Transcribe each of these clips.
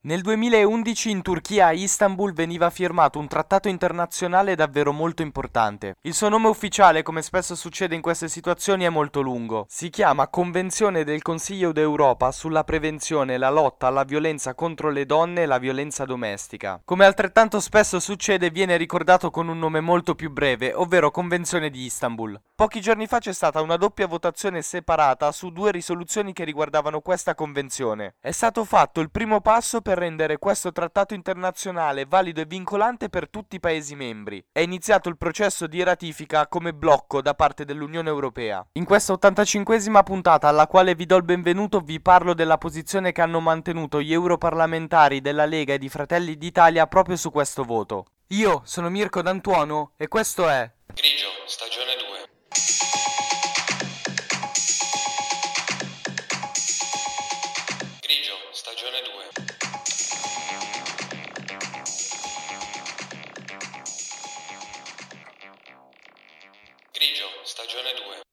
Nel 2011 in Turchia a Istanbul veniva firmato un trattato internazionale davvero molto importante. Il suo nome ufficiale, come spesso succede in queste situazioni, è molto lungo. Si chiama Convenzione del Consiglio d'Europa sulla prevenzione e la lotta alla violenza contro le donne e la violenza domestica. Come altrettanto spesso succede, viene ricordato con un nome molto più breve, ovvero Convenzione di Istanbul. Pochi giorni fa c'è stata una doppia votazione separata su due risoluzioni che riguardavano questa convenzione. È stato fatto il primo passo per rendere questo trattato internazionale valido e vincolante per tutti i Paesi membri. È iniziato il processo di ratifica come blocco da parte dell'Unione Europea. In questa 85esima puntata alla quale vi do il benvenuto vi parlo della posizione che hanno mantenuto gli europarlamentari della Lega e di Fratelli d'Italia proprio su questo voto. Io sono Mirko D'Antuono e questo è Grigio, stagione Grigio, stagione 2.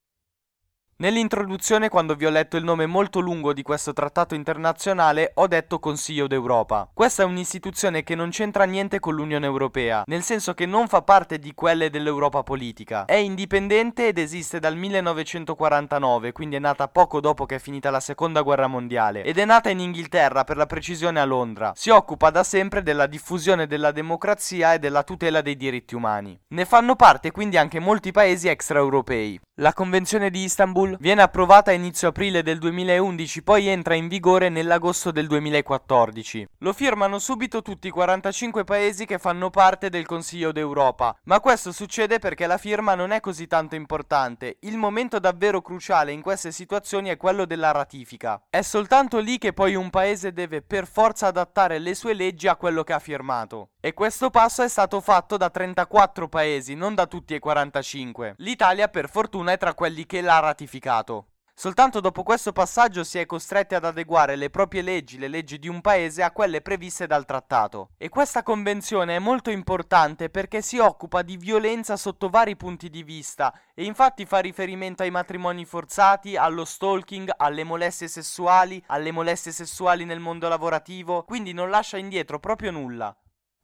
Nell'introduzione, quando vi ho letto il nome molto lungo di questo trattato internazionale, ho detto Consiglio d'Europa. Questa è un'istituzione che non c'entra niente con l'Unione Europea, nel senso che non fa parte di quelle dell'Europa politica. È indipendente ed esiste dal 1949, quindi è nata poco dopo che è finita la Seconda Guerra Mondiale, ed è nata in Inghilterra, per la precisione a Londra. Si occupa da sempre della diffusione della democrazia e della tutela dei diritti umani. Ne fanno parte quindi anche molti paesi extraeuropei. La Convenzione di Istanbul viene approvata a inizio aprile del 2011, poi entra in vigore nell'agosto del 2014. Lo firmano subito tutti i 45 paesi che fanno parte del Consiglio d'Europa, ma questo succede perché la firma non è così tanto importante. Il momento davvero cruciale in queste situazioni è quello della ratifica. È soltanto lì che poi un paese deve per forza adattare le sue leggi a quello che ha firmato. E questo passo è stato fatto da 34 paesi, non da tutti e 45. L'Italia per fortuna è tra quelli che l'ha ratificato. Soltanto dopo questo passaggio si è costretti ad adeguare le proprie leggi, le leggi di un paese, a quelle previste dal trattato. E questa convenzione è molto importante perché si occupa di violenza sotto vari punti di vista e infatti fa riferimento ai matrimoni forzati, allo stalking, alle molestie sessuali, alle molestie sessuali nel mondo lavorativo, quindi non lascia indietro proprio nulla.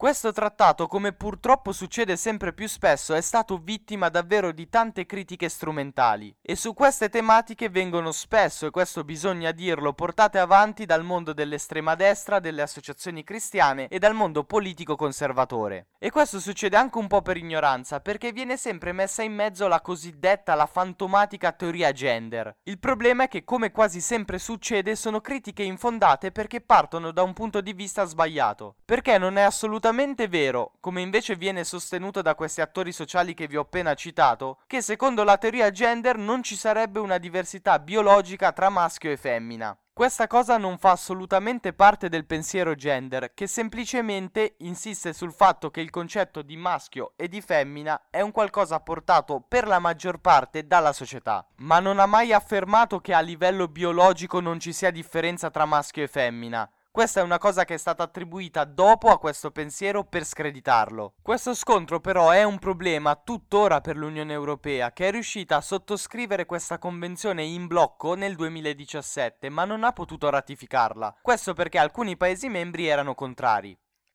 Questo trattato, come purtroppo succede sempre più spesso, è stato vittima davvero di tante critiche strumentali e su queste tematiche vengono spesso, e questo bisogna dirlo, portate avanti dal mondo dell'estrema destra, delle associazioni cristiane e dal mondo politico conservatore. E questo succede anche un po' per ignoranza, perché viene sempre messa in mezzo la cosiddetta, la fantomatica teoria gender. Il problema è che, come quasi sempre succede, sono critiche infondate perché partono da un punto di vista sbagliato, perché non è assolutamente assolutamente vero, come invece viene sostenuto da questi attori sociali che vi ho appena citato, che secondo la teoria gender non ci sarebbe una diversità biologica tra maschio e femmina. Questa cosa non fa assolutamente parte del pensiero gender, che semplicemente insiste sul fatto che il concetto di maschio e di femmina è un qualcosa portato per la maggior parte dalla società, ma non ha mai affermato che a livello biologico non ci sia differenza tra maschio e femmina. Questa è una cosa che è stata attribuita dopo a questo pensiero per screditarlo. Questo scontro però è un problema tuttora per l'Unione Europea che è riuscita a sottoscrivere questa convenzione in blocco nel 2017 ma non ha potuto ratificarla. Questo perché alcuni Paesi membri erano contrari.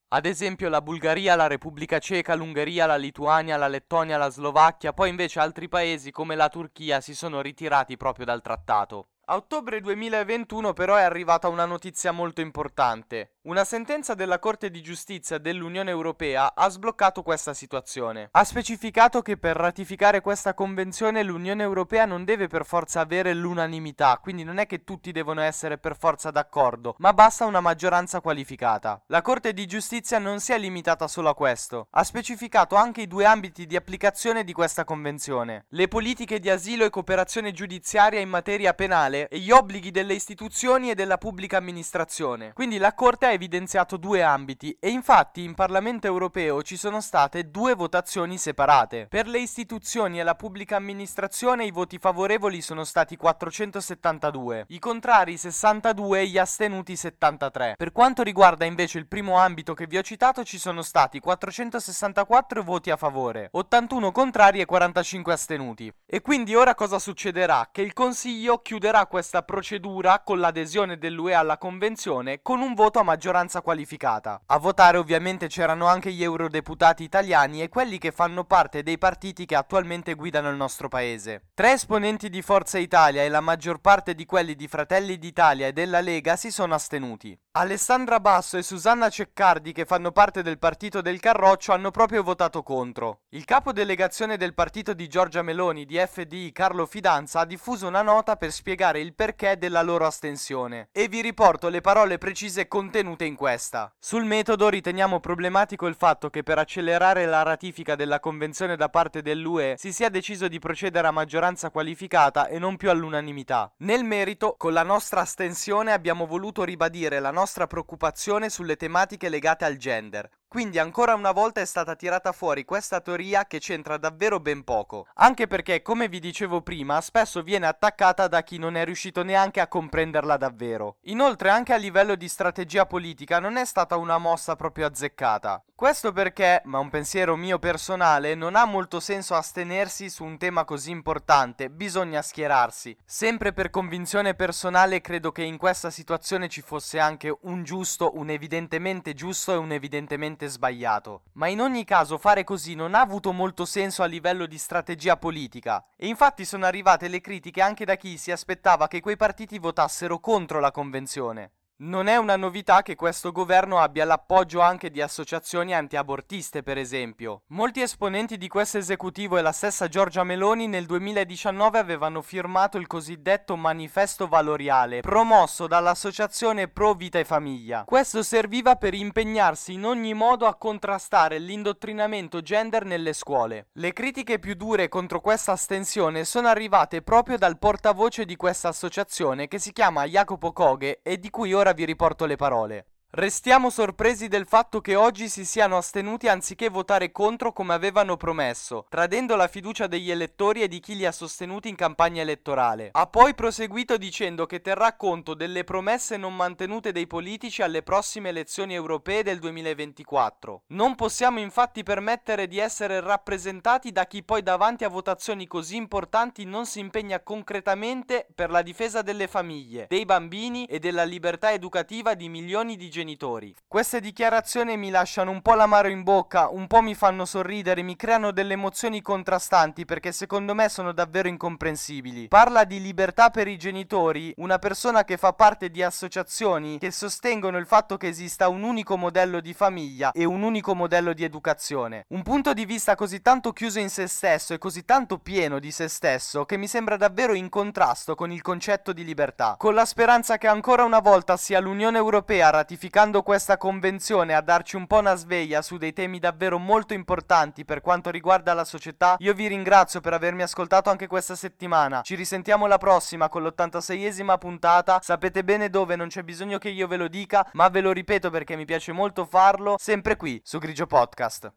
Ad esempio la Bulgaria, la Repubblica Ceca, l'Ungheria, la Lituania, la Lettonia, la Slovacchia, poi invece altri paesi come la Turchia si sono ritirati proprio dal trattato. A ottobre 2021 però è arrivata una notizia molto importante. Una sentenza della Corte di Giustizia dell'Unione Europea ha sbloccato questa situazione. Ha specificato che per ratificare questa convenzione l'Unione Europea non deve per forza avere l'unanimità, quindi non è che tutti devono essere per forza d'accordo, ma basta una maggioranza qualificata. La Corte di Giustizia non si è limitata solo a questo, ha specificato anche i due ambiti di applicazione di questa convenzione. Le politiche di asilo e cooperazione giudiziaria in materia penale e gli obblighi delle istituzioni e della pubblica amministrazione. Quindi la Corte ha evidenziato due ambiti e infatti in Parlamento europeo ci sono state due votazioni separate. Per le istituzioni e la pubblica amministrazione i voti favorevoli sono stati 472, i contrari 62 e gli astenuti 73. Per quanto riguarda invece il primo ambito che vi ho citato ci sono stati 464 voti a favore, 81 contrari e 45 astenuti. E quindi ora cosa succederà? Che il Consiglio chiuderà questa procedura con l'adesione dell'UE alla convenzione con un voto a maggioranza qualificata. A votare ovviamente c'erano anche gli eurodeputati italiani e quelli che fanno parte dei partiti che attualmente guidano il nostro paese. Tre esponenti di Forza Italia e la maggior parte di quelli di Fratelli d'Italia e della Lega si sono astenuti. Alessandra Basso e Susanna Ceccardi, che fanno parte del partito del Carroccio, hanno proprio votato contro. Il capo delegazione del partito di Giorgia Meloni di FDI, Carlo Fidanza, ha diffuso una nota per spiegare il perché della loro astensione. E vi riporto le parole precise contenute in questa. Sul metodo riteniamo problematico il fatto che per accelerare la ratifica della convenzione da parte dell'UE si sia deciso di procedere a maggioranza qualificata e non più all'unanimità. Nel merito, con la nostra astensione abbiamo voluto ribadire la nostra nostra preoccupazione sulle tematiche legate al gender. Quindi ancora una volta è stata tirata fuori questa teoria che c'entra davvero ben poco, anche perché, come vi dicevo prima, spesso viene attaccata da chi non è riuscito neanche a comprenderla davvero. Inoltre anche a livello di strategia politica non è stata una mossa proprio azzeccata. Questo perché, ma un pensiero mio personale, non ha molto senso astenersi su un tema così importante, bisogna schierarsi. Sempre per convinzione personale credo che in questa situazione ci fosse anche un giusto, un evidentemente giusto e un evidentemente sbagliato. Ma in ogni caso fare così non ha avuto molto senso a livello di strategia politica. E infatti sono arrivate le critiche anche da chi si aspettava che quei partiti votassero contro la convenzione. Non è una novità che questo governo abbia l'appoggio anche di associazioni antiabortiste, per esempio. Molti esponenti di questo esecutivo e la stessa Giorgia Meloni nel 2019 avevano firmato il cosiddetto Manifesto Valoriale, promosso dall'associazione Pro Vita e Famiglia. Questo serviva per impegnarsi in ogni modo a contrastare l'indottrinamento gender nelle scuole. Le critiche più dure contro questa astensione sono arrivate proprio dal portavoce di questa associazione che si chiama Jacopo Koghe e di cui ora ora vi riporto le parole. Restiamo sorpresi del fatto che oggi si siano astenuti anziché votare contro come avevano promesso, tradendo la fiducia degli elettori e di chi li ha sostenuti in campagna elettorale. Ha poi proseguito dicendo che terrà conto delle promesse non mantenute dei politici alle prossime elezioni europee del 2024. Non possiamo infatti permettere di essere rappresentati da chi poi davanti a votazioni così importanti non si impegna concretamente per la difesa delle famiglie, dei bambini e della libertà educativa di milioni di genitori. Queste dichiarazioni mi lasciano un po' l'amaro in bocca, un po' mi fanno sorridere, mi creano delle emozioni contrastanti perché secondo me sono davvero incomprensibili. Parla di libertà per i genitori, una persona che fa parte di associazioni che sostengono il fatto che esista un unico modello di famiglia e un unico modello di educazione. Un punto di vista così tanto chiuso in se stesso e così tanto pieno di se stesso che mi sembra davvero in contrasto con il concetto di libertà. Con la speranza che ancora una volta sia l'Unione Europea a ratificare ratificando questa convenzione a darci un po' una sveglia su dei temi davvero molto importanti per quanto riguarda la società, io vi ringrazio per avermi ascoltato anche questa settimana. Ci risentiamo la prossima con l'86esima puntata. Sapete bene dove, non c'è bisogno che io ve lo dica, ma ve lo ripeto perché mi piace molto farlo, sempre qui su Grigio Podcast.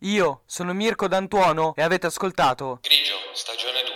Io sono Mirko D'Antuono e avete ascoltato Grigio, stagione 2.